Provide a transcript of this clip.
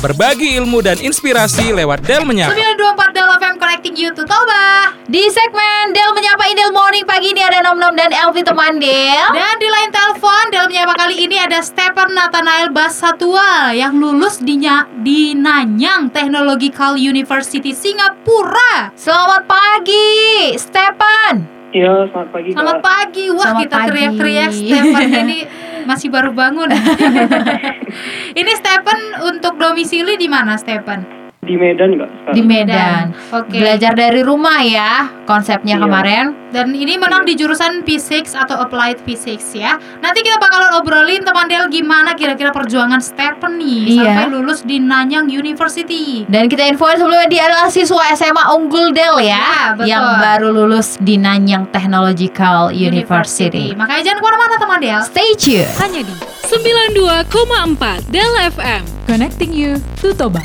Berbagi ilmu dan inspirasi lewat Del Menyapa. 924 Del FM Connecting You to Toba. Di segmen Del Menyapa Indel Morning pagi ini ada Nom Nom dan Elvi teman Del. Dan di lain telepon dalam menyapa kali ini ada Stephen Nathanael Basatua yang lulus di, di Nanyang Technological University Singapura. Selamat pagi, Stephen. Iya, selamat pagi. Selamat pagi. Wah, Selamat kita teriak-teriak Stephen ini masih baru bangun. ini Stephen untuk domisili di mana, Stephen? Di Medan nggak sekarang? Di Medan. Oke. Belajar dari rumah ya konsepnya Iya. kemarin. Dan ini menang di jurusan Physics atau Applied Physics ya. Nanti kita bakalan obrolin teman Del gimana kira-kira perjuangan Stephen nih Iya. sampai lulus di Nanyang University. Dan kita infoin sebelumnya dia adalah siswa SMA Unggul Del ya, Ya, betul. yang baru lulus di Nanyang Technological University. Makanya jangan ke mana-mana teman Del. Stay tune. Hanya di 92,4 Del FM. Connecting you to Toba.